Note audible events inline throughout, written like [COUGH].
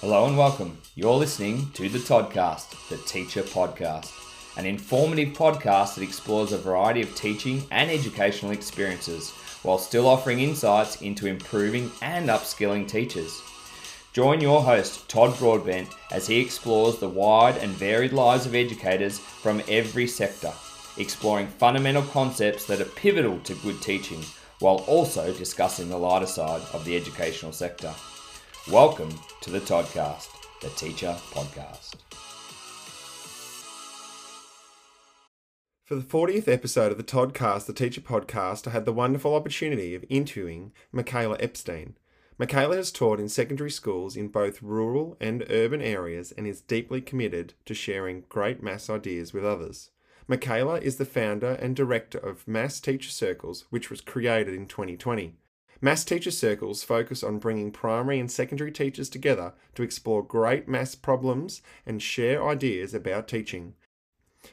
Hello and welcome. You're listening to the Toddcast, the Teacher Podcast, an informative podcast that explores a variety of teaching and educational experiences while still offering insights into improving and upskilling teachers. Join your host, Todd Broadbent, as he explores the wide and varied lives of educators from every sector, exploring fundamental concepts that are pivotal to good teaching while also discussing the lighter side of the educational sector. Welcome to the Toddcast, the Teacher Podcast. For the 40th episode of the Toddcast, the Teacher Podcast, I had the wonderful opportunity of interviewing Michaela Epstein. Michaela has taught in secondary schools in both rural and urban areas and is deeply committed to sharing great maths ideas with others. Michaela is the founder and director of Maths Teacher Circles, which was created in 2020. Maths Teacher Circles focus on bringing primary and secondary teachers together to explore great maths problems and share ideas about teaching.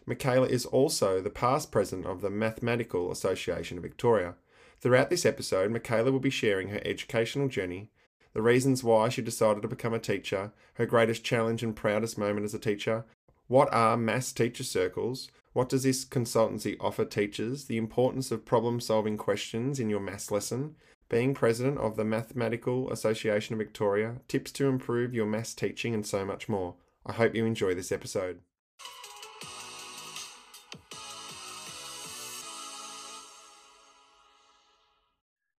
Michaela is also the past president of the Mathematical Association of Victoria. Throughout this episode, Michaela will be sharing her educational journey, the reasons why she decided to become a teacher, her greatest challenge and proudest moment as a teacher, what are maths Teacher Circles, what does this consultancy offer teachers? The importance of problem solving questions in your maths lesson. Being president of the Mathematical Association of Victoria, tips to improve your maths teaching, and so much more. I hope you enjoy this episode.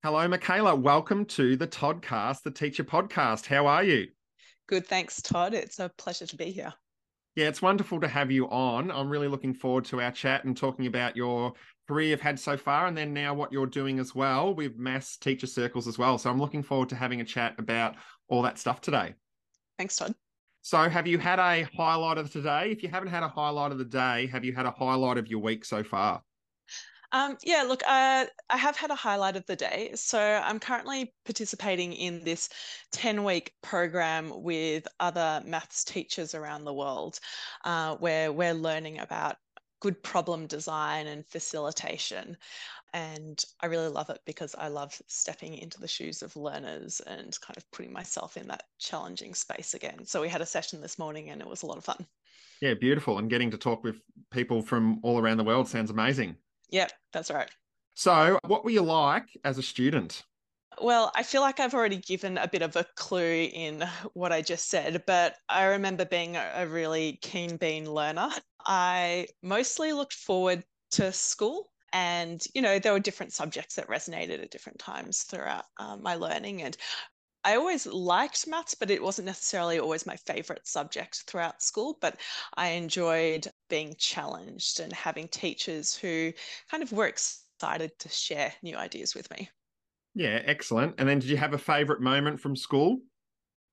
Hello, Michaela. Welcome to the Toddcast, the Teacher Podcast. How are you? Good, thanks, Todd. It's a pleasure to be here. Yeah, it's wonderful to have you on. I'm really looking forward to our chat and talking about your career you've had so far and then now what you're doing as well with maths teacher circles as well. So I'm looking forward to having a chat about all that stuff today. Thanks, Todd. So have you had a highlight of today? If you haven't had a highlight of the day, have you had a highlight of your week so far? Um, yeah, look, uh, I have had a highlight of the day. So I'm currently participating in this 10 week program with other maths teachers around the world uh, where we're learning about good problem design and facilitation. And I really love it because I love stepping into the shoes of learners and kind of putting myself in that challenging space again. So we had a session this morning and it was a lot of fun. Yeah, beautiful. And getting to talk with people from all around the world sounds amazing. Yep, that's right. So, what were you like as a student? Well, I feel like I've already given a bit of a clue in what I just said, but I remember being a really keen bean learner. [LAUGHS] I mostly looked forward to school. And, you know, there were different subjects that resonated at different times throughout um, my learning. And I always liked maths, but it wasn't necessarily always my favorite subject throughout school. But I enjoyed being challenged and having teachers who kind of were excited to share new ideas with me. Yeah, excellent. And then did you have a favorite moment from school?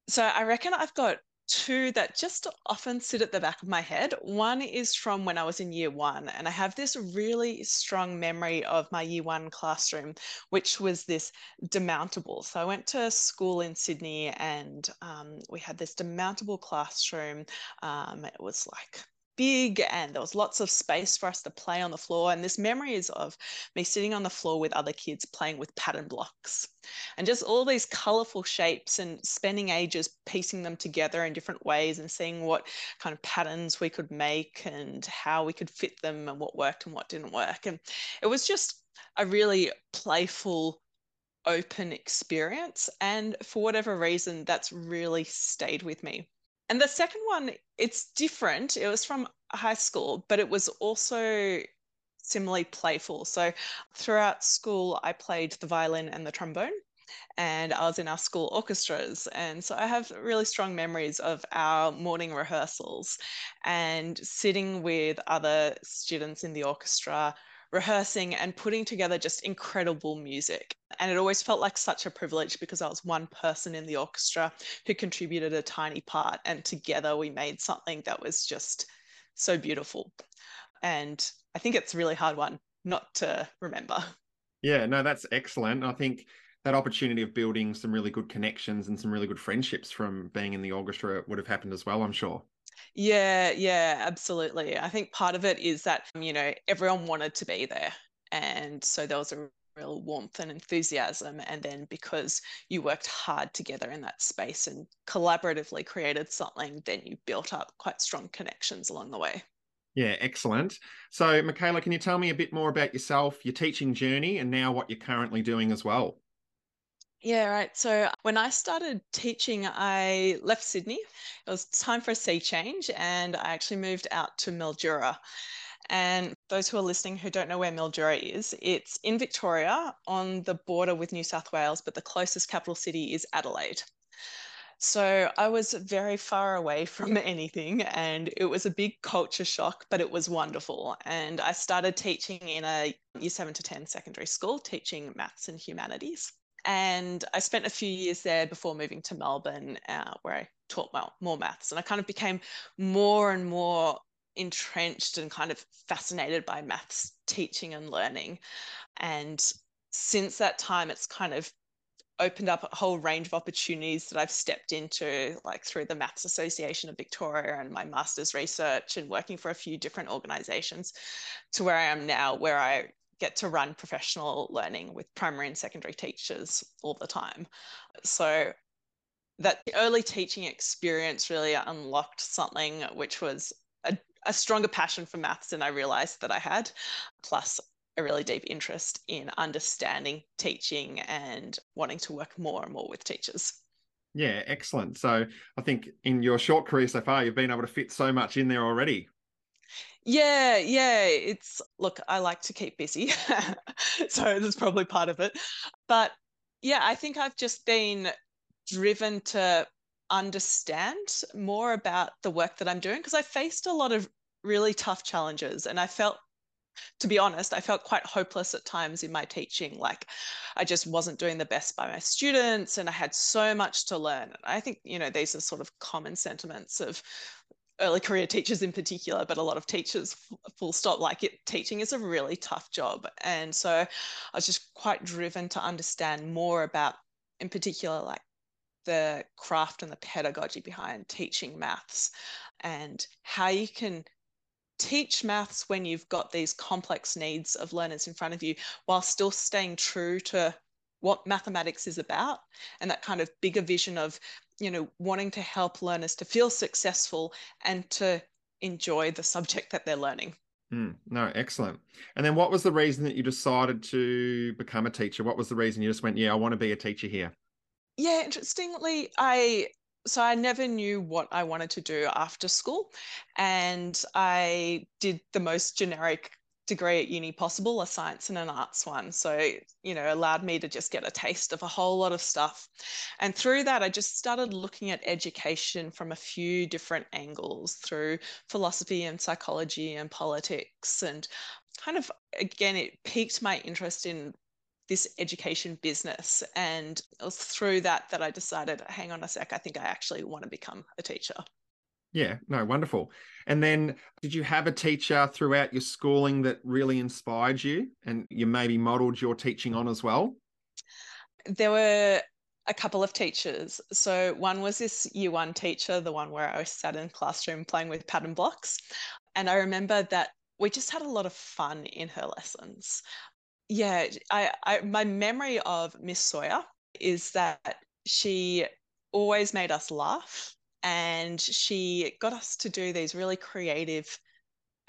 So I reckon I've got two that just often sit at the back of my head. One is from when I was in year one, and I have this really strong memory of my year one classroom, which was this demountable. So I went to school in Sydney and um, we had this demountable classroom. Um, it was like big and there was lots of space for us to play on the floor. And this memory is of me sitting on the floor with other kids playing with pattern blocks and just all these colorful shapes and spending ages piecing them together in different ways and seeing what kind of patterns we could make and how we could fit them and what worked and what didn't work. And it was just a really playful open experience and for whatever reason that's really stayed with me and the second one, it's different. It was from high school, but it was also similarly playful. So throughout school, I played the violin and the trombone. And I was in our school orchestras. And so I have really strong memories of our morning rehearsals and sitting with other students in the orchestra, rehearsing and putting together just incredible music. And it always felt like such a privilege because I was one person in the orchestra who contributed a tiny part. And together we made something that was just so beautiful. And I think it's a really hard one not to remember. Yeah, no, that's excellent. I think that opportunity of building some really good connections and some really good friendships from being in the orchestra would have happened as well, I'm sure. Yeah, yeah, absolutely. I think part of it is that, you know, everyone wanted to be there. And so there was a real warmth and enthusiasm. And then because you worked hard together in that space and collaboratively created something, then you built up quite strong connections along the way. Yeah, excellent. So, Michaela, can you tell me a bit more about yourself, your teaching journey, and now what you're currently doing as well? Yeah, right. So when I started teaching, I left Sydney. It was time for a sea change, and I actually moved out to Mildura. And those who are listening who don't know where Mildura is, it's in Victoria on the border with New South Wales, but the closest capital city is Adelaide. So I was very far away from [LAUGHS] anything, and it was a big culture shock, but it was wonderful. And I started teaching in a year seven to 10 secondary school, teaching maths and humanities. And I spent a few years there before moving to Melbourne, uh, where I taught more, maths. And I kind of became more and more entrenched and kind of fascinated by maths teaching and learning. And since that time, it's kind of opened up a whole range of opportunities that I've stepped into, like through the Maths Association of Victoria and my master's research and working for a few different organizations to where I am now, where I get to run professional learning with primary and secondary teachers all the time. So that the early teaching experience really unlocked something which was a, a stronger passion for maths than I realized that I had, plus a really deep interest in understanding teaching and wanting to work more and more with teachers. Yeah, excellent. So I think in your short career so far, you've been able to fit so much in there already. Yeah, yeah. It's look, I like to keep busy. [LAUGHS] so that's probably part of it. But yeah, I think I've just been driven to understand more about the work that I'm doing because I faced a lot of really tough challenges and I felt to be honest, I felt quite hopeless at times in my teaching. Like I just wasn't doing the best by my students and I had so much to learn. I think, you know, these are sort of common sentiments of early career teachers in particular, but a lot of teachers, full stop, like it, teaching is a really tough job. And so I was just quite driven to understand more about, in particular, like the craft and the pedagogy behind teaching maths and how you can teach maths when you've got these complex needs of learners in front of you while still staying true to what mathematics is about and that kind of bigger vision of you know wanting to help learners to feel successful and to enjoy the subject that they're learning. Mm, no excellent. And then what was the reason that you decided to become a teacher? What was the reason you just went yeah i want to be a teacher here yeah interestingly i so I never knew what I wanted to do after school. And I did the most generic degree at uni possible, a science and an arts one. So, you know, allowed me to just get a taste of a whole lot of stuff. And through that, I just started looking at education from a few different angles through philosophy and psychology and politics. And kind of, again, it piqued my interest in this education business. And it was through that that I decided, hang on a sec, I think I actually want to become a teacher. Yeah, no, wonderful. And then did you have a teacher throughout your schooling that really inspired you and you maybe modeled your teaching on as well? There were a couple of teachers. So one was this year one teacher, the one where I sat in the classroom playing with pattern blocks. And I remember that we just had a lot of fun in her lessons. Yeah, I, I my memory of Miss Sawyer is that she always made us laugh and she got us to do these really creative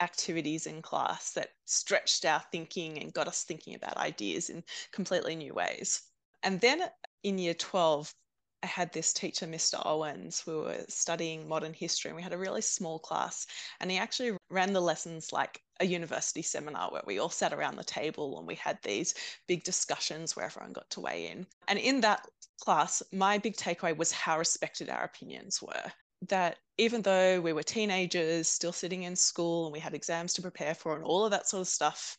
activities in class that stretched our thinking and got us thinking about ideas in completely new ways. And then in year 12, I had this teacher, Mr. Owens. We were studying modern history and we had a really small class. And he actually ran the lessons like a university seminar where we all sat around the table and we had these big discussions where everyone got to weigh in. And in that class, my big takeaway was how respected our opinions were. That even though we were teenagers, still sitting in school, and we had exams to prepare for, and all of that sort of stuff,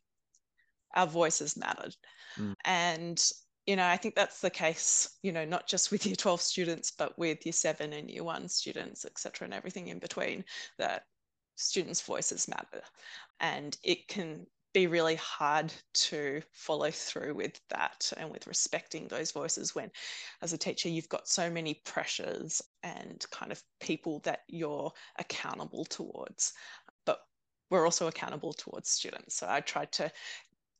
our voices mattered. Mm. And you know, I think that's the case, you know, not just with [LAUGHS] year 12 students, but with year seven and year one students, etc., and everything in between, that students' voices matter. And it can be really hard to follow through with that and with respecting those voices when as a teacher you've got so many pressures and kind of people that you're accountable towards but we're also accountable towards students so i tried to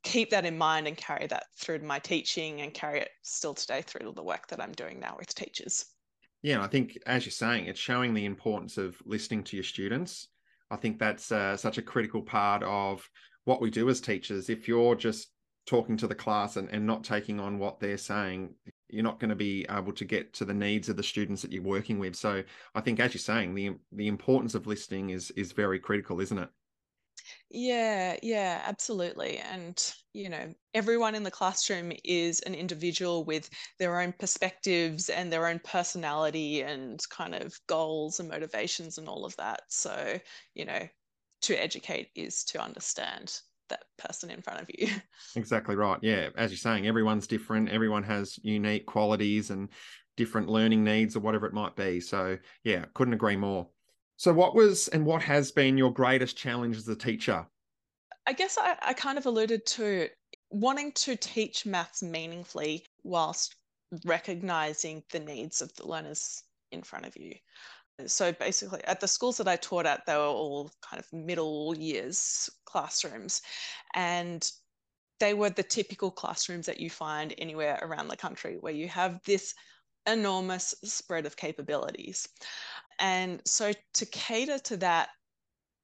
keep that in mind and carry that through to my teaching and carry it still today through to the work that I'm doing now with teachers. Yeah, I think as you're saying, it's showing the importance of listening to your students. I think that's uh, such a critical part of what we do as teachers. If you're just talking to the class and, and not taking on what they're saying, you're not going to be able to get to the needs of the students that you're working with. So I think, as you're saying, the the importance of listening is is very critical, isn't it? Yeah, yeah, absolutely. And, you know, everyone in the classroom is an individual with their own perspectives and their own personality and kind of goals and motivations and all of that. So, you know, to educate is to understand that person in front of you. [LAUGHS] Exactly right. Yeah. As you're saying, everyone's different, everyone has unique qualities and different learning needs or whatever it might be. So, yeah, couldn't agree more. So, what was and what has been your greatest challenge as a teacher? I guess I, I kind of alluded to wanting to teach maths meaningfully whilst recognizing the needs of the learners in front of you. So basically, at the schools that I taught at, they were all kind of middle years classrooms. And they were the typical classrooms that you find anywhere around the country where you have this enormous spread of capabilities. And so to cater to that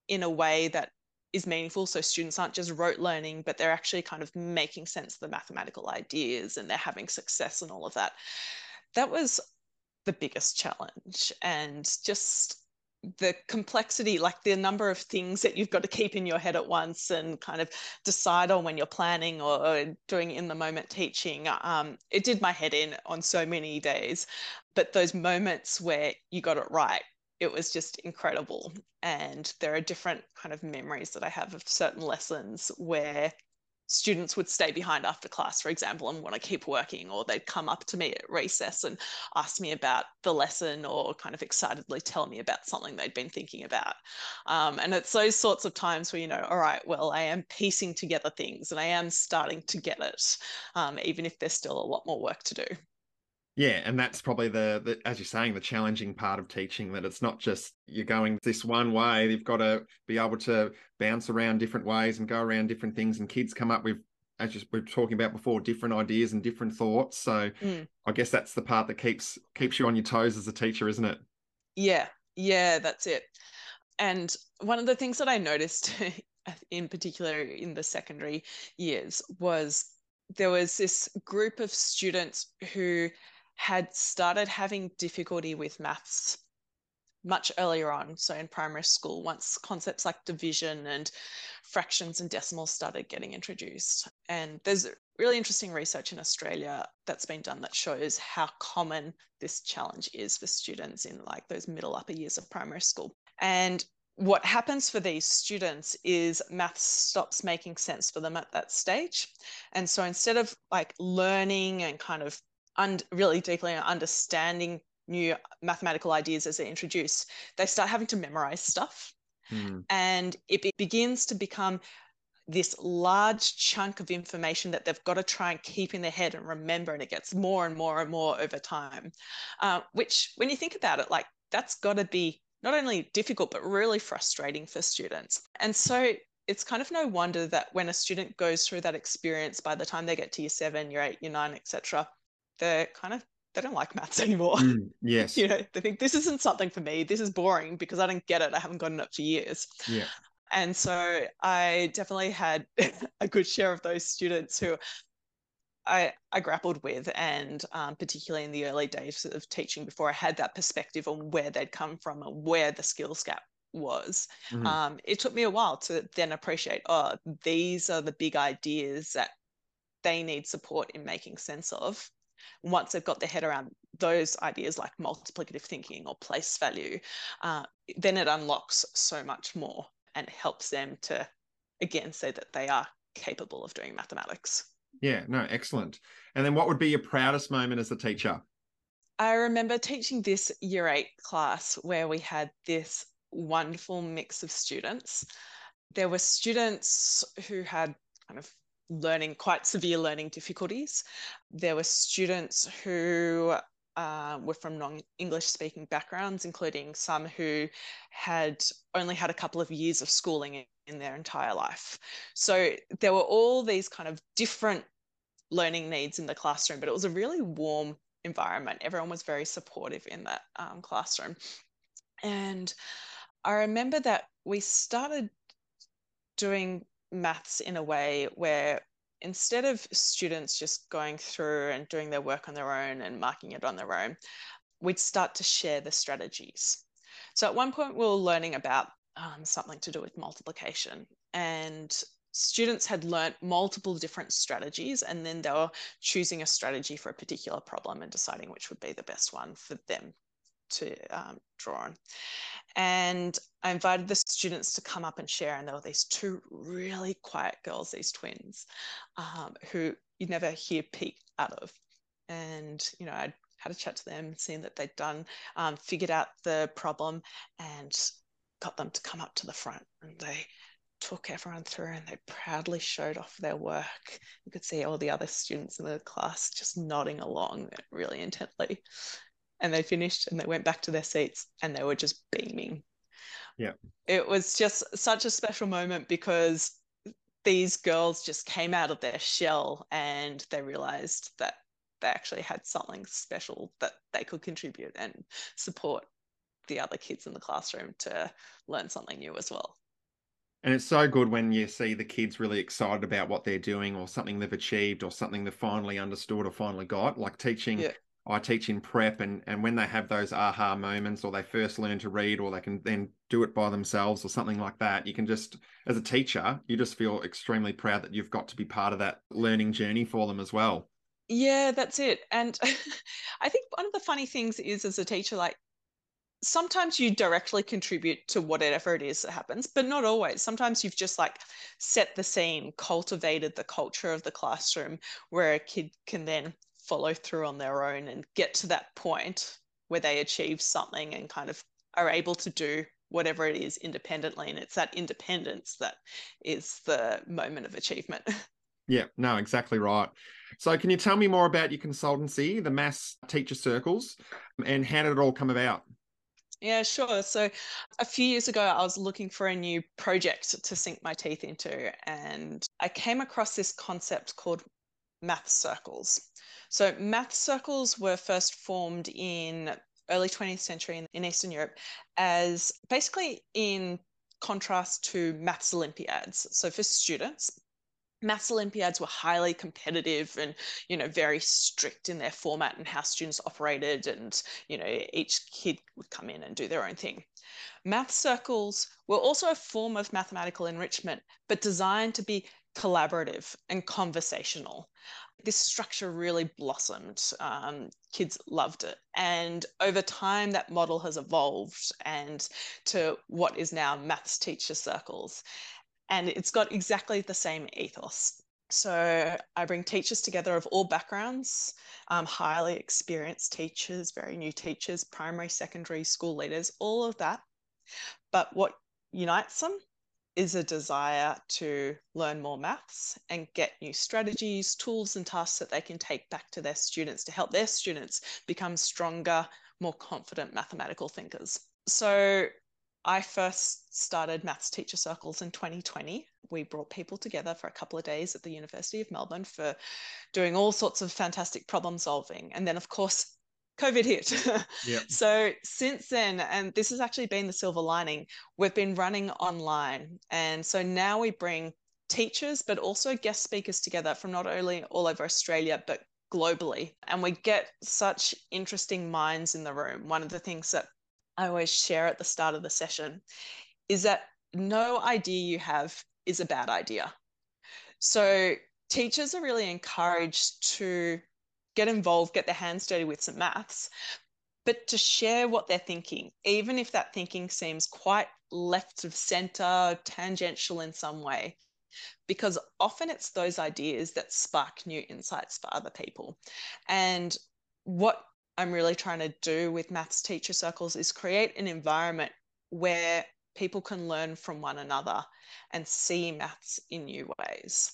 in a way that is meaningful, so students aren't just rote learning, but they're actually kind of making sense of the mathematical ideas and they're having success and all of that. That was the biggest challenge. And just the complexity, like the number of things that you've got to keep in your head at once and kind of decide on when you're planning or doing in the moment teaching, um, it did my head in on so many days. But those moments where you got it right, it was just incredible. And there are different kind of memories that I have of certain lessons where students would stay behind after class, for example, and want to keep working, or they'd come up to me at recess and ask me about the lesson or kind of excitedly tell me about something they'd been thinking about. Um, and it's those sorts of times where you know, all right, well, I am piecing together things and I am starting to get it, um, even if there's still a lot more work to do. Yeah, and that's probably the, the, as you're saying, the challenging part of teaching that it's not just you're going this one way. You've got to be able to bounce around different ways and go around different things. And kids come up with, as we were talking about before, different ideas and different thoughts. So mm. I guess that's the part that keeps keeps you on your toes as a teacher, isn't it? Yeah, yeah, that's it. And one of the things that I noticed [LAUGHS] in particular in the secondary years was there was this group of students who had started having difficulty with maths much earlier on, so in primary school, once concepts like division and fractions and decimals started getting introduced. And there's really interesting research in Australia that's been done that shows how common this challenge is for students in like those middle upper years of primary school. And what happens for these students is maths stops making sense for them at that stage. And so instead of like learning and kind of and really deeply understanding new mathematical ideas as they're introduced, they start having to memorize stuff. Mm. And it begins to become this large chunk of information that they've got to try and keep in their head and remember. And it gets more and more and more over time, uh, which, when you think about it, like that's got to be not only difficult, but really frustrating for students. And so it's kind of no wonder that when a student goes through that experience, by the time they get to year seven, year eight, year nine, etc., they're kind of they don't like maths [LAUGHS] anymore. Mm, [LAUGHS] yes. you know, they think this isn't something for me. This is boring because I don't get it. I haven't gotten it for years. Yeah. And so I definitely had [LAUGHS] a good share of those students who I, I grappled with, and um, particularly in the early days of teaching, before I had that perspective on where they'd come from and where the skills gap was. Mm-hmm. Um, it took me a while to then appreciate, oh, these are the big ideas that they need support in making sense of once they've got their head around those ideas like multiplicative thinking or place value, uh, then it unlocks so much more and helps them to, again, say that they are capable of doing mathematics. Yeah, no, excellent. And then what would be your proudest moment as a teacher? I remember teaching this year eight class where we had this wonderful mix of students. There were students who had kind of learning quite severe learning difficulties. There were students who uh, were from non English speaking backgrounds, including some who had only had a couple of years of schooling in, in their entire life. So there were all these kind of different learning needs in the classroom, but it was a really warm environment. Everyone was very supportive in that um, classroom. And I remember that we started doing maths in a way where instead of students just going through and doing their work on their own and marking it on their own, we'd start to share the strategies. So at one point, we were learning about um, something to do with multiplication, and students had learnt multiple different strategies, and then they were choosing a strategy for a particular problem and deciding which would be the best one for them to um, draw on. And I invited the students to come up and share. And there were these two really quiet girls, these twins, um, who you never hear peek out of. And, you know, I had a chat to them, seen that they'd done, um, figured out the problem, and got them to come up to the front. And they took everyone through and they proudly showed off their work. You could see all the other students in the class just nodding along really intently and they finished and they went back to their seats and they were just beaming. Yeah. It was just such a special moment because these girls just came out of their shell and they realized that they actually had something special that they could contribute and support the other kids in the classroom to learn something new as well. And it's so good when you see the kids really excited about what they're doing or something they've achieved or something they've finally understood or finally got, like teaching yeah. I teach in prep, and and when they have those aha moments, or they first learn to read, or they can then do it by themselves, or something like that, you can just, as a teacher, you just feel extremely proud that you've got to be part of that learning journey for them as well. Yeah, that's it. And [LAUGHS] I think one of the funny things is, as a teacher, like sometimes you directly contribute to whatever it is that happens, but not always. Sometimes you've just like set the scene, cultivated the culture of the classroom where a kid can then follow through on their own and get to that point where they achieve something and kind of are able to do whatever it is independently. And it's that independence that is the moment of achievement. [LAUGHS] Yeah, no, exactly right. So, can you tell me more about your consultancy, the Maths Teacher Circles, and how did it all come about? Yeah, sure. So a few years ago, I was looking for a new project to sink my teeth into, and I came across this concept called math circles. So math circles were first formed in early 20th century in, in Eastern Europe as basically in contrast to maths Olympiads. So for students, maths olympiads were highly competitive and you know very strict in their format and how students operated and you know each kid would come in and do their own thing math circles were also a form of mathematical enrichment but designed to be collaborative and conversational this structure really blossomed. Um, kids loved it. And over time, that model has evolved and to what is now maths teacher circles. And it's got exactly the same ethos. So I bring teachers together of all backgrounds, um, highly experienced teachers, very new teachers, primary, secondary, school leaders, all of that. But what unites them is a desire to learn more maths and get new strategies, tools, and tasks that they can take back to their students to help their students become stronger, more confident mathematical thinkers. So I first started maths teacher circles in 2020. We brought people together for a couple of days at the University of Melbourne for doing all sorts of fantastic problem solving. And then, of course, COVID hit. [LAUGHS] Yep. so since then, and this has actually been the silver lining, we've been running online. And so now we bring teachers, but also guest speakers together from not only all over Australia, but globally. And we get such interesting minds in the room. One of the things that I always share at the start of the session is that no idea you have is a bad idea. So teachers are really encouraged to get involved, get their hands dirty with some maths, but to share what they're thinking, even if that thinking seems quite left of center, tangential in some way, because often it's those ideas that spark new insights for other people. And what I'm really trying to do with maths teacher circles is create an environment where people can learn from one another and see maths in new ways.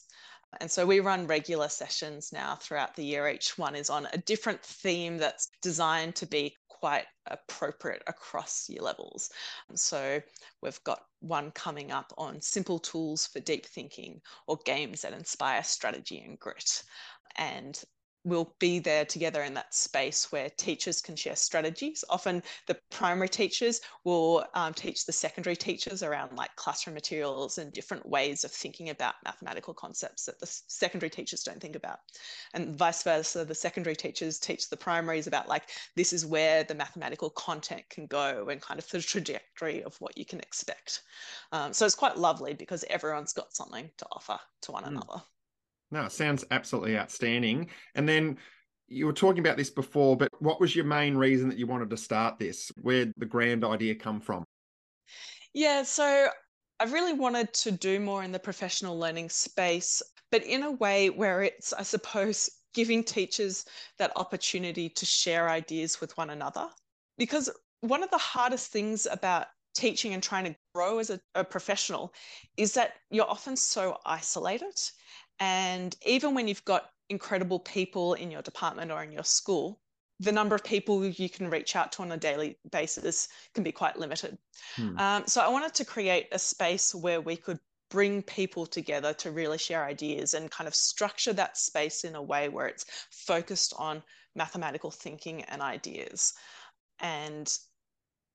And so we run regular sessions now throughout the year. Each one is on a different theme that's designed to be quite appropriate across year levels. So we've got one coming up on simple tools for deep thinking or games that inspire strategy and grit. And we'll be there together in that space where teachers can share strategies. Often the primary teachers will um, teach the secondary teachers around like classroom materials and different ways of thinking about mathematical concepts that the secondary teachers don't think about. And vice versa, the secondary teachers teach the primaries about like, this is where the mathematical content can go and kind of the trajectory of what you can expect. Um, so it's quite lovely because everyone's got something to offer to one mm. another. No, it sounds absolutely outstanding. And then you were talking about this before, but what was your main reason that you wanted to start this? Where the grand idea come from? Yeah, so I really wanted to do more in the professional learning space, but in a way where it's, I suppose, [LAUGHS] giving teachers that opportunity to share ideas with one another. Because one of the hardest things about teaching and trying to grow as a, a professional is that you're often so isolated and even when you've got incredible people in your department or in your school, the number of people you can reach out to on a daily basis can be quite limited. Hmm. Um, so I wanted to create a space where we could bring people together to really share ideas and kind of structure that space in a way where it's focused on mathematical thinking and ideas. And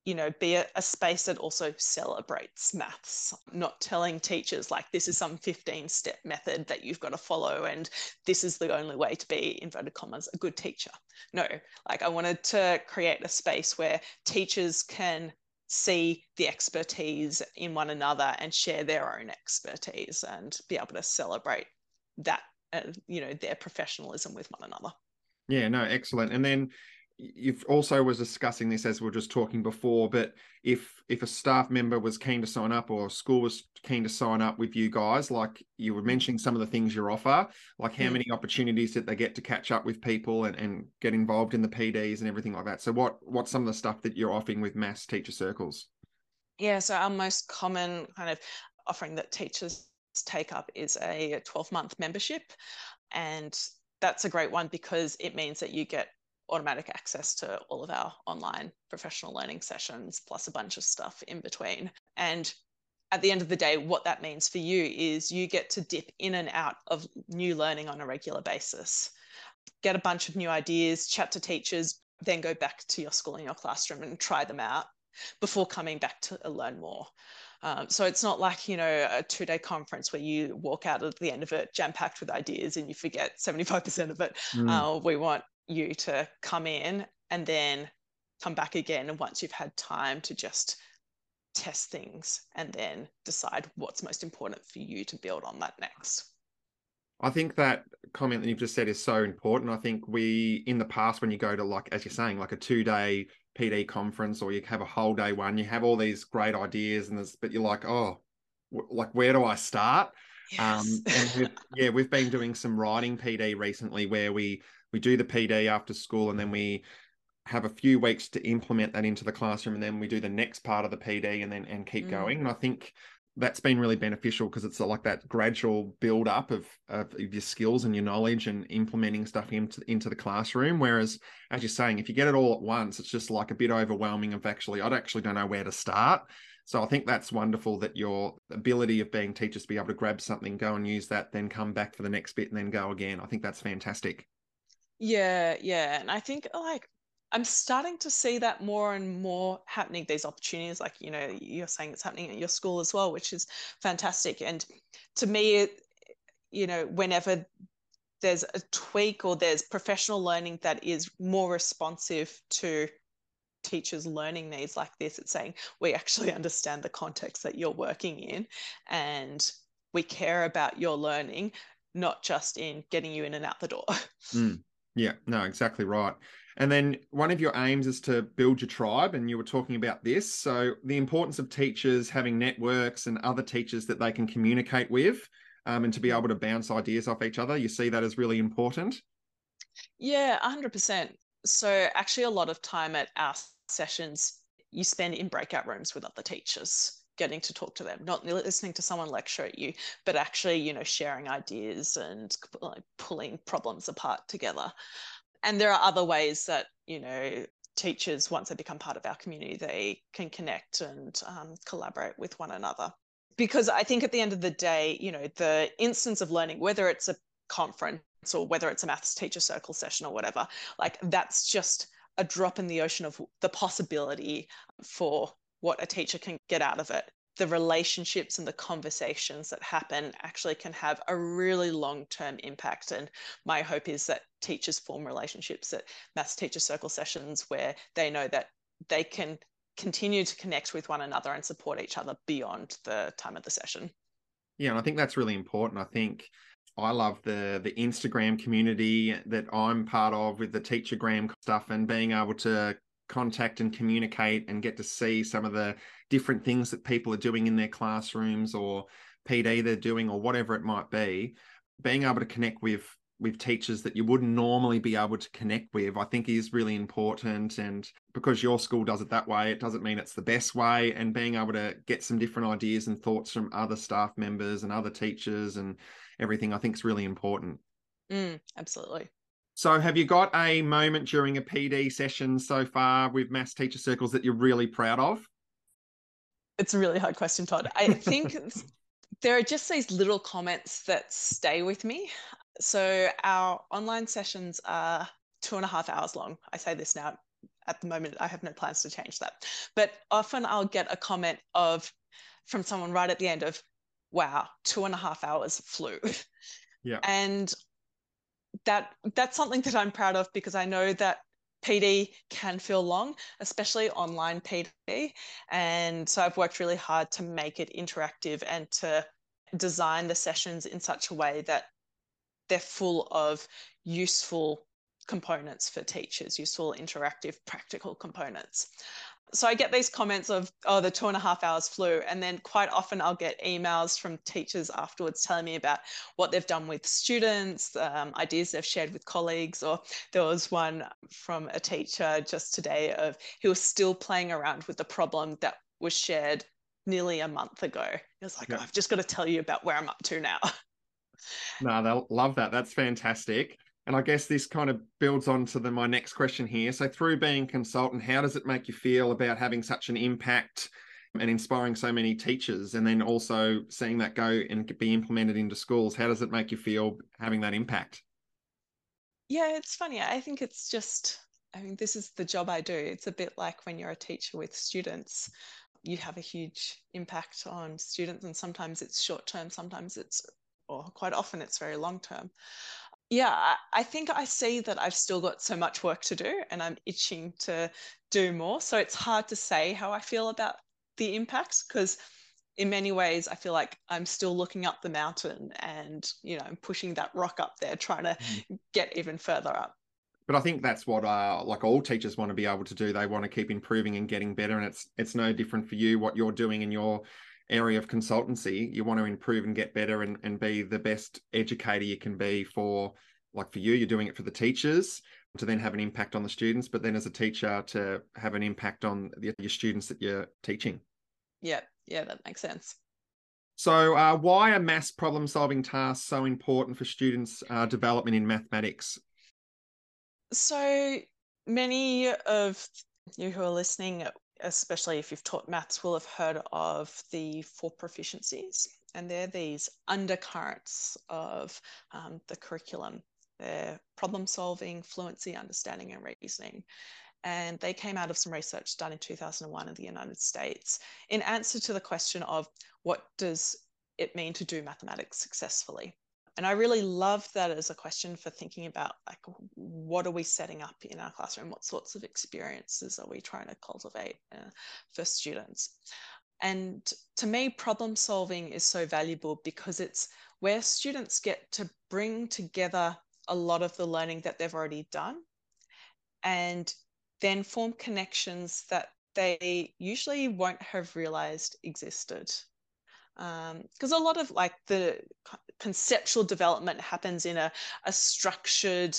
you know, be a, a, space that also celebrates maths, not telling teachers like this is some 15 step method that you've got to follow and this is the only way to be, inverted commas, a good teacher. No, like I wanted to create a space where teachers can see the expertise in one another and share their own expertise and be able to celebrate that, uh, you know, their professionalism with one another. Yeah, no, excellent. And then you've also was discussing this as we are just talking before but if if a staff member was keen to sign up or a school was keen to sign up with you guys like you were mm. mentioning some of the things you offer like how many opportunities did they get to catch up with people and, and get involved in the pds and everything like that. So what what's some of the stuff that you're offering with maths teacher circles? Yeah so our most common kind of offering that teachers take up is a 12 month membership and that's a great one because it means that you get automatic access to all of our online professional learning sessions, plus a bunch of stuff in between. And at the end of the day, what that means for you is you get to dip in and out of new learning on a regular basis, get a bunch of new ideas, chat to teachers, then go back to your school in your classroom and try them out before coming back to learn more. Um, so it's not like, you know, a two day conference where you walk out at the end of it jam packed with ideas and you forget 75% of it. Mm. Uh, we want you to come in and then come back again and once you've had time to just test things and then decide what's most important for you to build on that next. I think that comment that you've just said is so important. I think we, in the past, when you go to like, as you're saying, like a two day PD conference or you have a whole day one, you have all these great ideas and there's, but you're like, oh, w- like where do I start? Um, yes. Um, and we've, yeah, we've been doing some writing PD recently where we we do the PD after school and then we have a few weeks to implement that into the classroom and then we do the next part of the PD and then and keep mm. going. And I think that's been really beneficial because it's like that gradual build up of, of your skills and your knowledge and implementing stuff into into the classroom. Whereas, as you're saying, if you get it all at once, it's just like a bit overwhelming. Of actually, I'd actually don't know where to start. So I think that's wonderful that your ability of being teachers to be able to grab something, go and use that, then come back for the next bit and then go again. I think that's fantastic. Yeah, yeah. And I think like I'm starting to see that more and more happening, these opportunities. Like, you know, you're saying it's happening at your school as well, which is fantastic. And to me, you know, whenever there's a tweak or there's professional learning that is more responsive to teachers' learning needs like this, it's saying we actually [LAUGHS] understand the context that you're working in and we care about your learning, not just in getting you in and out the door. Mm. Yeah, no, exactly right. And then one of your aims is to build your tribe, and you were talking about this. So, the importance of teachers having networks and other teachers that they can communicate with um, and to be able to bounce ideas off each other. You see that as really important? Yeah, 100%. So, actually, a lot of time at our sessions, you spend in breakout rooms with other teachers getting to talk to them, not listening to someone lecture at you, but actually, you know, sharing ideas and like pulling problems apart together. And there are other ways that, you know, teachers, once they become part of our community, they can connect and um, collaborate with one another. Because I think at the end of the day, you know, the instance of learning, whether it's a conference or whether it's a maths teacher circle session or whatever, like that's just a drop in the ocean of the possibility for what a teacher can get out of it. The relationships and the conversations that happen actually can have a really long term impact. And my hope is that teachers form relationships at maths teacher circle sessions where they know that they can continue to connect with one another and support each other beyond the time of the session. Yeah, and I think that's really important. I think I love the the Instagram community that I'm part of with the Teachergram stuff and being able to contact and communicate and get to see some of the different things that people are doing in their classrooms or PD they're doing or whatever it might be. Being able to connect with with teachers that you wouldn't normally be able to connect with, I think is really important. And because your school does it that way, it doesn't mean it's the best way. And being able to get some different ideas and thoughts from other staff members and other teachers and everything, I think is really important. Mm, absolutely. So, have you got a moment during a PD session so far with maths teacher circles that you're really proud of? It's a really hard question, Todd. I think [LAUGHS] there are just these little comments that stay with me. So, our online sessions are two and a half hours long. I say this now. At the moment, I have no plans to change that. But often I'll get a comment of from someone right at the end of, wow, two and a half hours flew. Yeah. And that that's something that I'm proud of because I know that PD can feel long, especially online PD. And so I've worked really hard to make it interactive and to design the sessions in such a way that they're full of useful components for teachers, useful interactive practical components so I get these comments of, oh, the two and a half hours flew. And then quite often I'll get emails from teachers afterwards telling me about what they've done with students, um, ideas they've shared with colleagues. Or there was one from a teacher just today of he was still playing around with the problem that was shared nearly a month ago. He was like, yeah. oh, I've just got to tell you about where I'm up to now. no, they'll love that. That's fantastic. And I guess this kind of builds on to the, my next question here. So, through being consultant, how does it make you feel about having such an impact and inspiring so many teachers, and then also seeing that go and be implemented into schools? How does it make you feel having that impact? Yeah, it's funny. I think it's just, I mean, this is the job I do. It's a bit like when you're a teacher with students, you have a huge impact on students, and sometimes it's short term, sometimes it's, or quite often it's very long term yeah, I think I see that I've still got so much work to do and I'm itching to do more. So it's hard to say how I feel about the impacts because in many ways I feel like I'm still looking up the mountain and you know I'm pushing that rock up there trying to mm. get even further up. But I think that's what uh, like all teachers want to be able to do. They want to keep improving and getting better. And it's it's no different for you what you're doing in your area of consultancy you want to improve and get better and, and be the best educator you can be for like for you you're doing it for the teachers to then have an impact on the students but then as a teacher to have an impact on the, your students that you're teaching. Yeah yeah that makes sense. So uh, why are mass problem solving tasks so important for students uh, development in mathematics? So many of you who are listening especially if you've taught maths, will have heard of the four proficiencies. And they're these undercurrents of um, the curriculum. They're problem solving, fluency, understanding, and reasoning. And they came out of some research done in 2001 in the United States in answer to the question of what does it mean to do mathematics successfully? And i really love that as a question for thinking about like what are we setting up in our classroom? What sorts of experiences are we trying to cultivate uh, for students? And to me problem solving is so valuable because it's where students get to bring together a lot of the learning that they've already done and then form connections that they usually won't have realized existed. Because um, a lot of like the conceptual development happens in a, a structured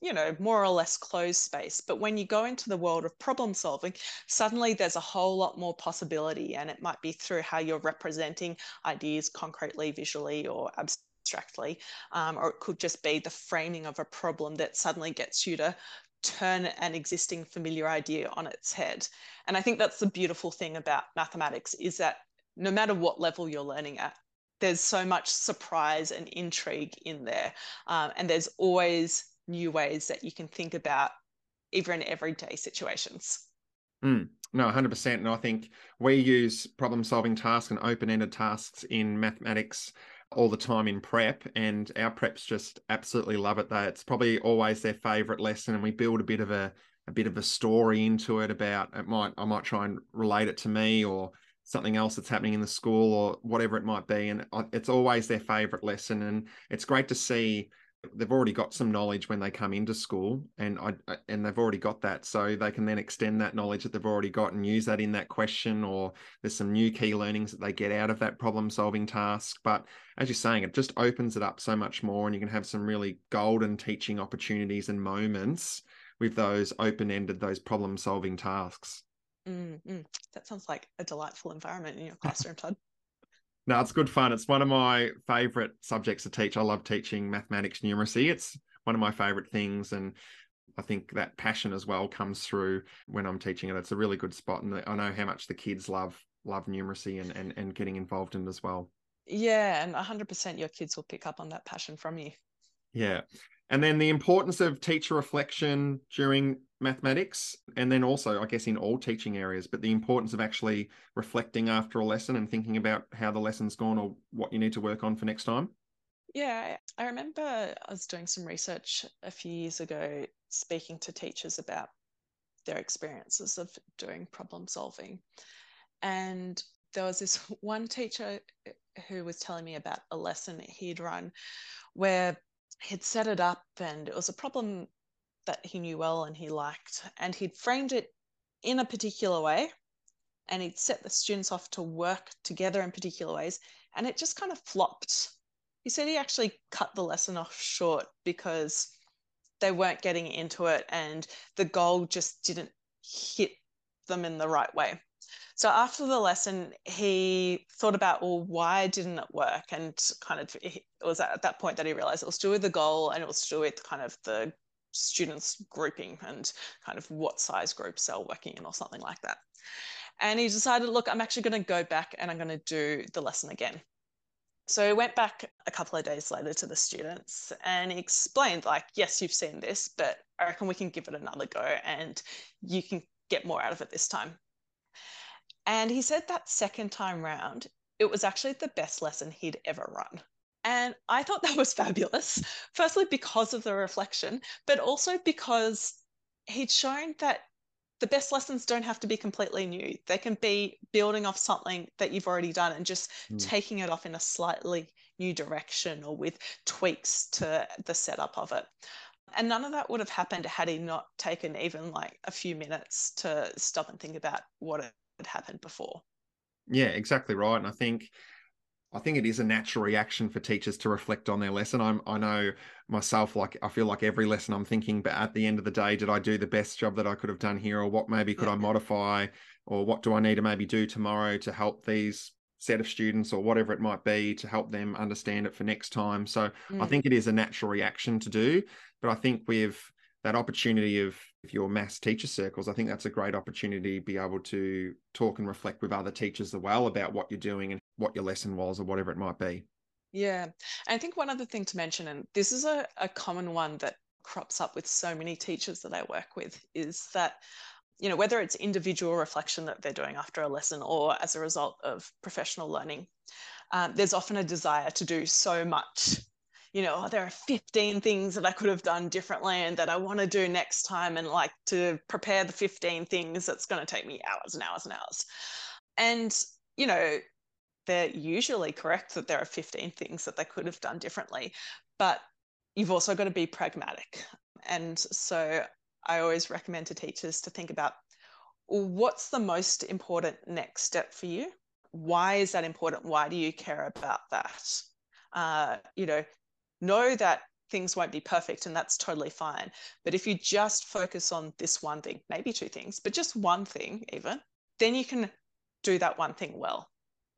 you know, more or less closed space. But when you go into the world of problem solving, suddenly there's a whole lot more possibility. And it might be through how you're representing ideas concretely, visually, or abstractly. Um, or it could just be the framing of a problem that suddenly gets you to turn an existing familiar idea on its head. And I think that's the beautiful thing about mathematics is that no matter what level you're learning at, there's so much surprise and intrigue in there. Um, and there's always new ways that you can think about even everyday situations. Mm, no, 100%. And I think we use problem solving tasks and open ended tasks in mathematics all the time in prep, and our preps just absolutely love it. That it's probably always their favorite lesson, and we build a bit of a a bit of a story into it about it might I might try and relate it to me or something else that's happening in the school or whatever it might be and it's always their favorite lesson and it's great to see they've already got some knowledge when they come into school and I and they've already got that so they can then extend that knowledge that they've already got and use that in that question or there's some new key learnings that they get out of that problem solving task. But as you're saying it just opens it up so much more and you can have some really golden teaching opportunities and moments with those open-ended those problem solving tasks mm-hmm. that sounds like a delightful environment in your classroom todd [LAUGHS] no, it's good fun. It's one of my favorite subjects to teach. I love teaching mathematics numeracy. It's one of my favorite things. And I think that passion as well comes through when I'm teaching it. It's a really good spot. And I know how much the kids love love numeracy and, and, and getting involved in it as well. Yeah, and 100% your kids will pick up on that passion from you. Yeah. And then the importance of teacher reflection during mathematics, and then also, I guess, in all teaching areas, but the importance of actually reflecting after a lesson and thinking about how the lesson's gone or what you need to work on for next time. Yeah, I remember I was doing some research a few years ago, speaking to teachers about their experiences of doing problem solving. And there was this [LAUGHS] one teacher who was telling me about a lesson he'd run where he'd set it up and it was a problem that he knew well and he liked and he'd framed it in a particular way and he'd set the students off to work together in particular ways and it just kind of flopped he said he actually cut the lesson off short because they weren't getting into it and the goal just didn't hit them in the right way so after the lesson, he thought about, well, why didn't it work? And kind of it was at that point that he realized it was to do with the goal and it was to do with kind of the students grouping and kind of what size groups they're working in or something like that. And he decided, look, I'm actually going to go back and I'm going to do the lesson again. So he went back a couple of days later to the students and he explained, like, yes, you've seen this, but I reckon we can give it another go and you can get more out of it this time. And he said that second time round, it was actually the best lesson he'd ever run. And I thought that was [LAUGHS] fabulous. Firstly, because of the reflection, but also because he'd shown that the best lessons don't have to be completely new. They can be building off something that you've already done and just mm. taking it off in a slightly new direction or with tweaks to the setup of it. And none of that would have happened had he not taken even like a few minutes to stop and think about what had happened before. Yeah, exactly right. And I think I think it is a natural reaction for teachers to reflect on their lesson. I'm, I know myself, like I feel like every lesson I'm thinking, but at the end of the day, did I do the best job that I could have done here, or what maybe could yeah. I modify, or what do I need to maybe do tomorrow to help these set of students, or whatever it might be, to help them understand it for next time. So mm. I think it is a natural reaction to do, but I think with that opportunity of your maths teacher circles, I think that's a great opportunity to be able to talk and reflect with other teachers as well about what you're doing and what your lesson was or whatever it might be. Yeah. I think one other thing to mention, and this is a, a common one that crops up with so many teachers that I work with, is that, you know, whether it's individual reflection that they're doing after a lesson or as a result of professional learning, um, there's often a desire to do so much you know, oh, there are 15 things that I could have done differently and that I want to do next time. And like to prepare the 15 things, that's going to take me hours and hours and hours. And, you know, they're usually correct that there are 15 things that they could have done differently. But you've also got to be pragmatic. And so I always recommend to teachers to think about what's the most important next step for you? Why is that important? Why do you care about that? Uh, you know, know that things won't be perfect and that's totally fine. But if you just focus on this one thing, maybe two things, but just one thing, even, then you can do that one thing well.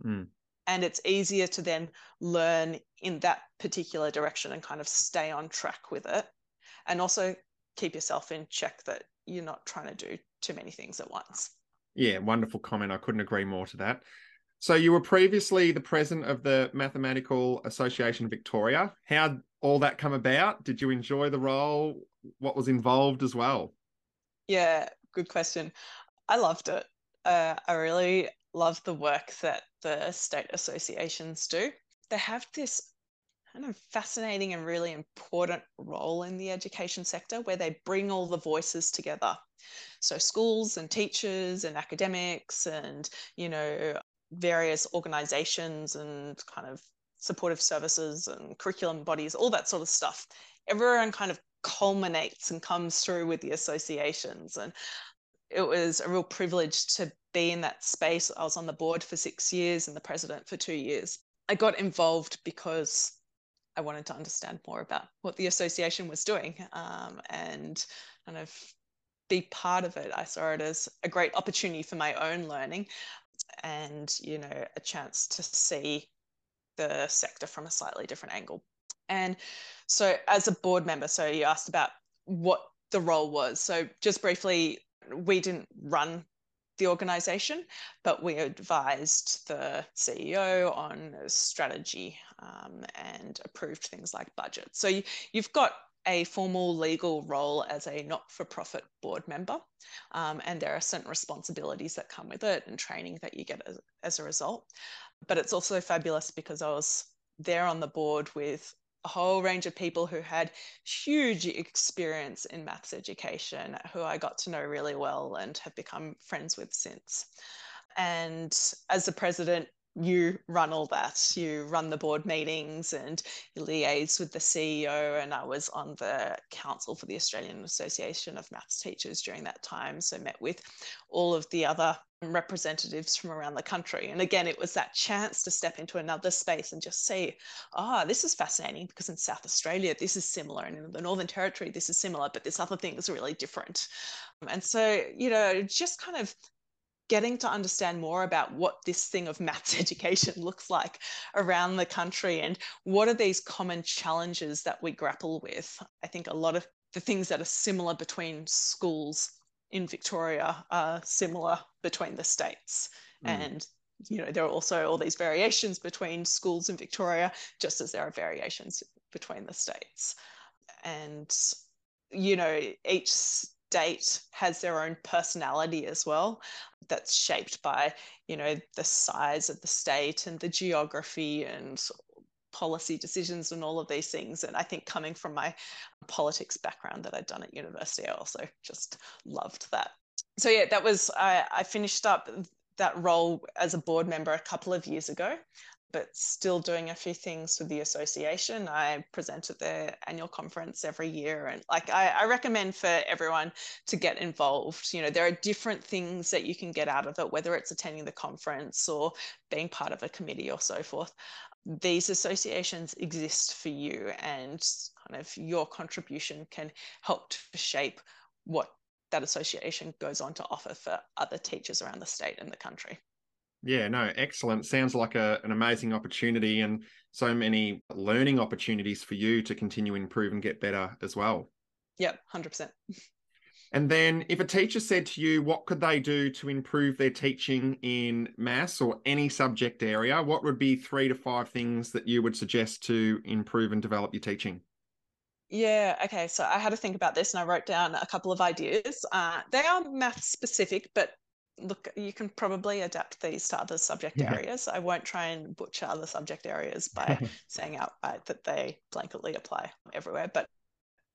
Mm. And it's easier to then learn in that particular direction and kind of stay on track with it. And also keep yourself in check that you're not trying to do too many things at once. Yeah, wonderful comment. I couldn't agree more to that. So you were previously the president of the Mathematical Association Victoria. How all that come about? Did you enjoy the role? What was involved as well? Yeah, good question. I loved it. Uh, I really love the work that the state associations do. They have this kind of fascinating and really important role in the education sector where they bring all the voices together. So schools and teachers and academics and, you know, various organizations and kind of supportive services and curriculum bodies, all that sort of stuff. Everyone kind of culminates and comes through with the associations. And it was a real privilege to be in that space. I was on the board for six years and the president for two years. I got involved because I wanted to understand more about what the association was doing um, and kind of be part of it. I saw it as a great opportunity for my own learning and, you know, a chance to see the sector from a slightly different angle. And so, as a board member, so you asked about what the role was. So, just briefly, we didn't run the organization, but we advised the CEO on strategy um, and approved things like budget. So you, you've got a formal legal role as a not for profit board member, um, and there are certain responsibilities that come with it and training that you get as, as a result. But it's also fabulous because I was there on the board with a whole range of people who had huge experience in maths education, who I got to know really well and have become friends with since. And as the president, you run all that. You run the board meetings and you liaise with the CEO. And I was on the council for the Australian Association of Maths Teachers during that time. So met with all of the other representatives from around the country. And again, it was that chance to step into another space and just see, ah, oh, this is fascinating because in South Australia, this is similar. And in the Northern Territory, this is similar, but this other thing is really different. And so, you know, just kind of getting to understand more about what this thing of maths [LAUGHS] education looks like around the country and what are these common challenges that we grapple with. I think a lot of the things that are similar between schools in Victoria are similar between the states. Mm. And you know, there are also all these variations between schools in Victoria, just as there are variations between the states. And, you know, each state has their own personality as well that's shaped by you know the size of the state and the geography and policy decisions and all of these things. And i think coming from my politics background that i'd done at university i also just loved that. So yeah that was i, I finished up that role as a board member a couple of years ago but still doing a few things for the association. I present at their annual conference every year. And like I, I, recommend for everyone to get involved. You know, there are different things that you can get out of it, whether it's attending the conference or being part of a committee or so forth. These associations exist for you and kind of your contribution can help to shape what that association goes on to offer for other teachers around the state and the country. Yeah, no, excellent. Sounds like a, an amazing opportunity and so many learning opportunities for you to continue improve and get better as well. Yep, 100%. And then, if a teacher said to you, what could they do to improve their teaching in maths or any subject area? What would be three to five things that you would suggest to improve and develop your teaching? Yeah, okay. So I had to think about this and I wrote down a couple of ideas. Uh, they are math specific, but look, you can probably adapt these to other subject yeah. areas. I won't try and butcher other subject areas by [LAUGHS] saying outright that they blanketly apply everywhere, but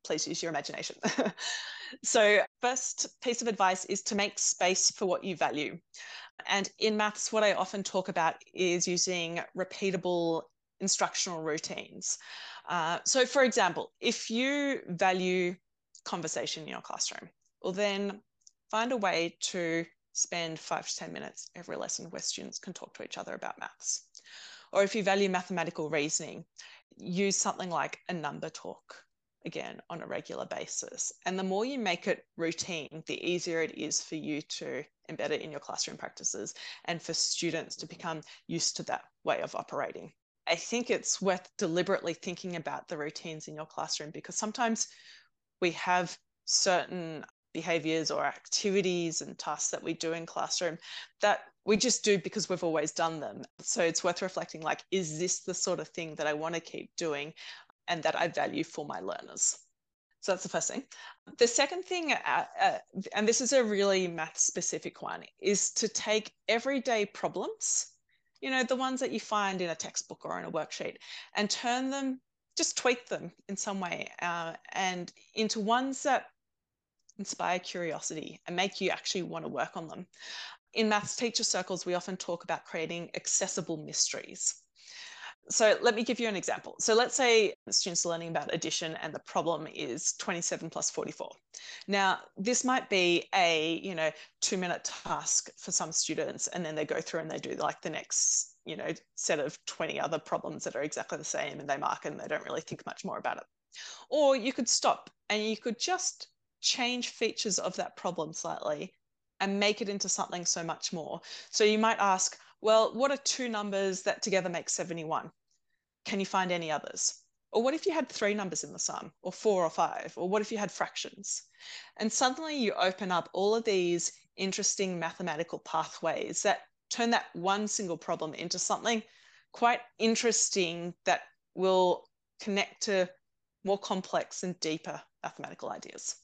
please use your imagination. [LAUGHS] so, first piece of advice is to make space for what you value. And in maths, what I often talk about is using repeatable instructional routines. Uh, so, for example, if you value conversation in your classroom, well, then find a way to spend five to 10 minutes every lesson where students can talk to each other about maths. Or if you value mathematical reasoning, use something like a number talk again on a regular basis. And the more you make it routine, the easier it is for you to embed it in your classroom practices and for students to become used to that way of operating. I think it's worth deliberately thinking about the routines in your classroom because sometimes we have certain behaviors or activities and tasks that we do in classroom that we just do because we've always done them. So it's worth reflecting like, is this the sort of thing that I want to keep doing and that I value for my learners? So that's the first thing. The second thing, uh, uh, and this is a really math specific one, is to take everyday problems, you know, the ones that you find in a textbook or in a worksheet, and turn them, just tweak them in some way, uh, and into ones that inspire curiosity and make you actually want to work on them. In maths teacher circles, we often talk about creating accessible mysteries. So let me give you an example. So let's say students are learning about addition and the problem is 27 plus 44. Now, this might be a, you know, two minute task for some students, and then they go through and they do like the next, you know, set of 20 other problems that are exactly the same and they mark and they don't really think much more about it. Or you could stop and you could just change features of that problem slightly and make it into something so much more. So you might ask, well, what are two numbers that together make 71? Can you find any others? Or what if you had three numbers in the sum, or four or five? Or what if you had fractions? And suddenly you open up all of these interesting mathematical pathways that turn that one single problem into something quite interesting that will connect to more complex and deeper mathematical ideas.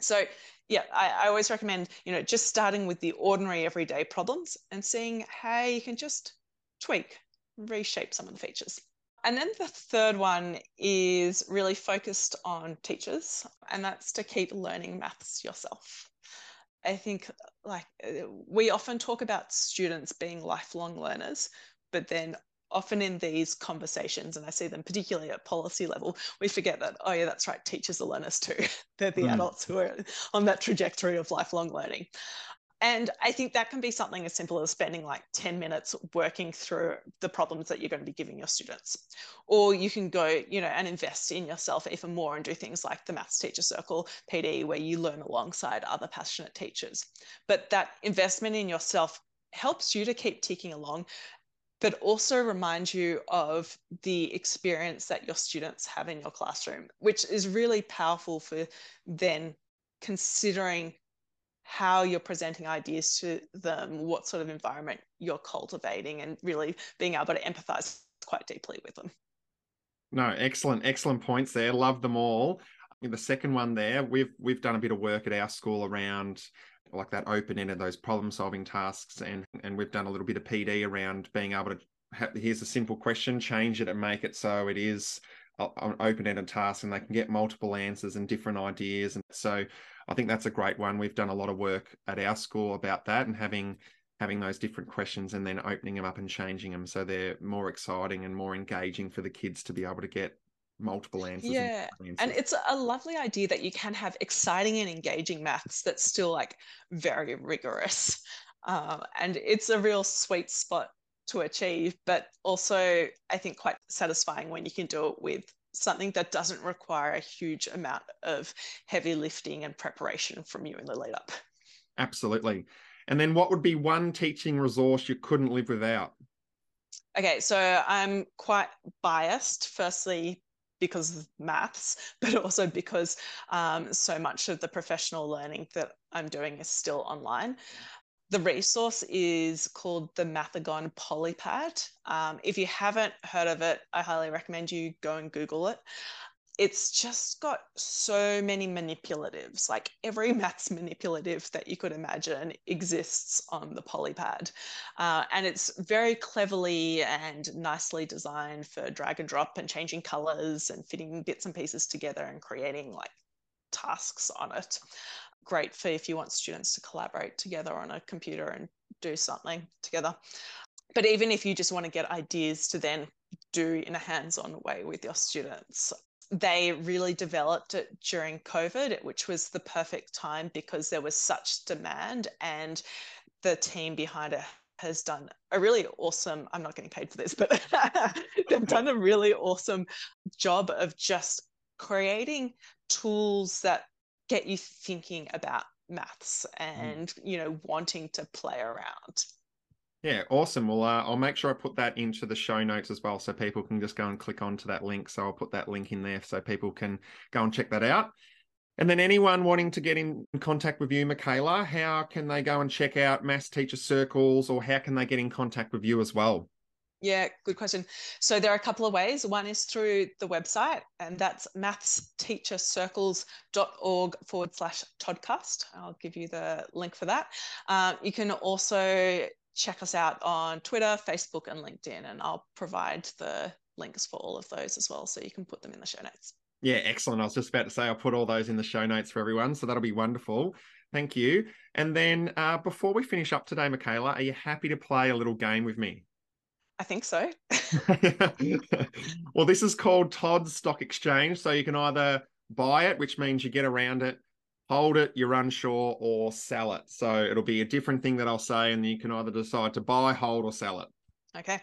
So yeah, I, I, always recommend, you know, just starting with the ordinary everyday problems and seeing how you can just tweak, reshape some of the features. And then the third one is really focused on teachers, and that's to keep learning maths yourself. I think like uh, we often talk about students being lifelong learners, but then often in these conversations, and I see them particularly at policy level, we forget that, oh, yeah, that's right, teachers are learners too. [LAUGHS] They're the mm. adults who are on that trajectory of lifelong learning. And I think that can be something as simple as spending like 10 minutes working through the problems that you're going to be giving your students. Or you can go, you know, and invest in yourself even more and do things like the Maths Teacher Circle PD, where you learn alongside other passionate teachers. But that investment in yourself helps you to keep ticking along but also remind you of the experience that your students have in your classroom, which is really powerful for then considering how you're presenting ideas to them, what sort of environment you're cultivating, and really being able to empathize quite deeply with them. No, excellent, excellent points there. Love them all. The second one there, we've we've done a bit of work at our school around like that open ended those problem solving tasks and and we've done a little bit of pd around being able to have, here's a simple question change it and make it so it is an open ended task and they can get multiple answers and different ideas and so i think that's a great one. We've done a lot of work at our school about that and having having those different questions and then opening them up and changing them so they're more exciting and more engaging for the kids to be able to get multiple answers. Yeah. And, and it's a lovely idea that you can have exciting and engaging maths that's still like very rigorous. Um, and it's a real sweet spot to achieve, but also I think quite satisfying when you can do it with something that doesn't require a huge amount of heavy lifting and preparation from you in the lead up. Absolutely. And then what would be one teaching resource you couldn't live without? Okay, so I'm quite biased. Firstly, because of maths, [LAUGHS] but also because um, so much of the professional learning that I'm doing is still online. The resource is called the Mathigon Polypad. Um, if you haven't heard of it, I highly recommend you go and Google it it's just got so many manipulatives. Like every [LAUGHS] maths manipulative that you could imagine exists on the polypad. Uh, and it's very cleverly and nicely designed for drag and drop and changing colors and fitting bits and pieces together and creating like tasks on it. Great for if you want students to collaborate together on a computer and do something together. But even if you just want to get ideas to then do in a hands-on way with your students they really developed it during COVID, which was the perfect time because there was such demand and the team behind it has done a really awesome i'm not getting paid for this but [LAUGHS] they've done a really awesome job of just creating tools that get you thinking about maths and mm. you know wanting to play around yeah awesome well uh, i'll make sure i put that into the show notes as well so people can just go and click onto that link so i'll put that link in there so people can go and check that out and then anyone wanting to get in contact with you michaela how can they go and check out maths teacher circles or how can they get in contact with you as well yeah, good question. So there are a couple of ways. One is through the website, and that's mathsteachercircles.org forward slash Toddcast. I'll give you the link for that. Um, you can also check us out on Twitter, Facebook, and LinkedIn, and I'll provide the links for all of those as well. So you can put them in the show notes. Yeah, excellent. I was just about to say I'll put all those in the show notes for everyone. So that'll be wonderful. Thank you. And then uh, before we finish up today, Michaela, are you happy to play a little game with me? I think so. [LAUGHS] well, this is called Todd's Stock Exchange. So you can either buy it, which means you get around it, hold it, you're unsure, or sell it. So it'll be a different thing that I'll say, and you can either decide to buy, hold, or sell it. Okay.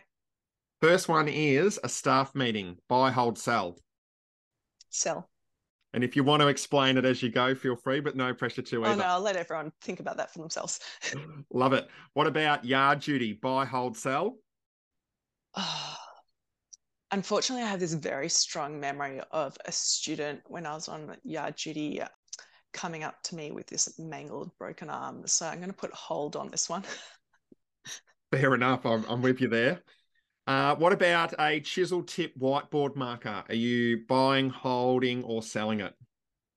First one is a staff meeting buy, hold, sell. Sell. And if you want to explain it as you go, feel free, but no pressure to either. Oh, no, I'll let everyone think about that for themselves. [LAUGHS] Love it. What about yard duty? Buy, hold, sell? Oh, [SIGHS] unfortunately, I have this very strong memory of a student when I was on yard duty coming up to me with this mangled, broken arm. So I'm going to put hold on this one. [LAUGHS] Fair enough. I'm, I'm with you there. Uh, what about a chisel tip whiteboard marker? Are you buying, holding, or selling it?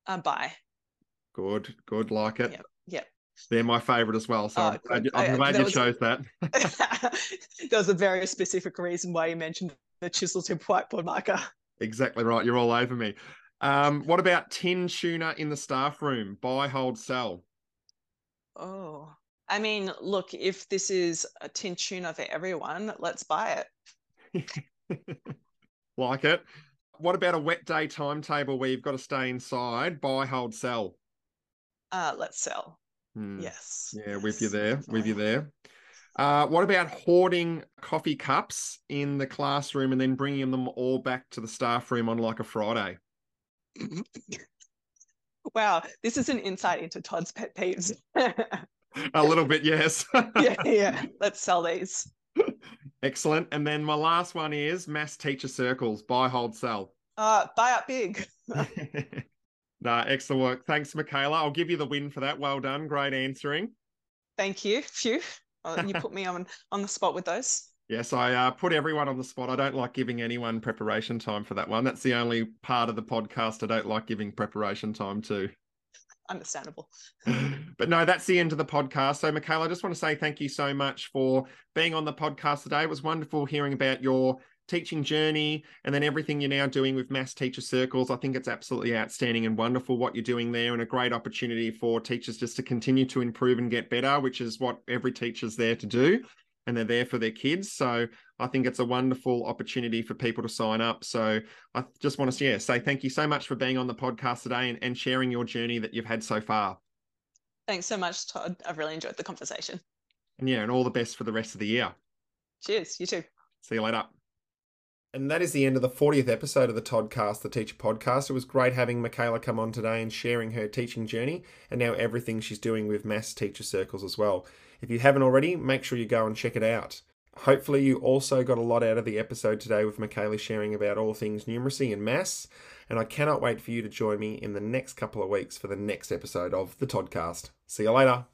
Uh, buy. Good, good, like it. Yep, yep. They're my favorite as well. So oh, I'm glad, I'm glad you chose that. [LAUGHS] there was a very specific reason why you mentioned the chisel tip whiteboard marker. Exactly right. You're all over me. Um, what about tin tuna in the staff room? Buy, hold, sell. Oh, I mean, look, if this is a tin tuna for everyone, let's buy it. [LAUGHS] like it. What about a wet day timetable where you've got to stay inside? Buy, hold, sell. Uh, let's sell. Hmm. Yes. Yeah, yes, with you there. Definitely. With you there. Uh, what about hoarding coffee cups in the classroom and then bringing them all back to the staff room on like a Friday? [LAUGHS] wow, this is an insight into Todd's pet peeves. [LAUGHS] a little bit, yes. [LAUGHS] yeah, yeah. Let's sell these. Excellent. And then my last one is maths teacher circles, buy, hold, sell. Uh, buy up big. Nah, excellent work. Thanks, Michaela. I'll give you the win for that. Well done. Great answering. Thank you. Phew. you put me on on the spot with those. Yes, I uh, put everyone on the spot. I don't like giving anyone preparation time for that one. That's the only part of the podcast I don't like giving preparation time to. Understandable. [LAUGHS] but no, that's the end of the podcast. So, Michaela, I just want to say thank you so much for being on the podcast today. It was wonderful hearing about your teaching journey and then everything you're now doing with maths teacher circles i think it's absolutely outstanding and wonderful what you're doing there and a great opportunity for teachers just to continue to improve and get better which is what every teacher's there to do and they're there for their kids. So i think it's a wonderful opportunity for people to sign up. So i just want to yeah, say thank you so much for being on the podcast today and, and sharing your journey that you've had so far. Thanks so much todd. I've really enjoyed the conversation. And yeah and all the best for the rest of the year. Cheers. You too. See you later. And that is the end of the 40th episode of the Toddcast, the Teacher Podcast. It was great having Michaela come on today and sharing her teaching journey and now everything she's doing with Maths Teacher Circles as well. If you haven't already, make sure you go and check it out. Hopefully, you also got a lot out of the episode today with Michaela sharing about all things numeracy and maths. And I cannot wait for you to join me in the next couple of weeks for the next episode of the Toddcast. See you later.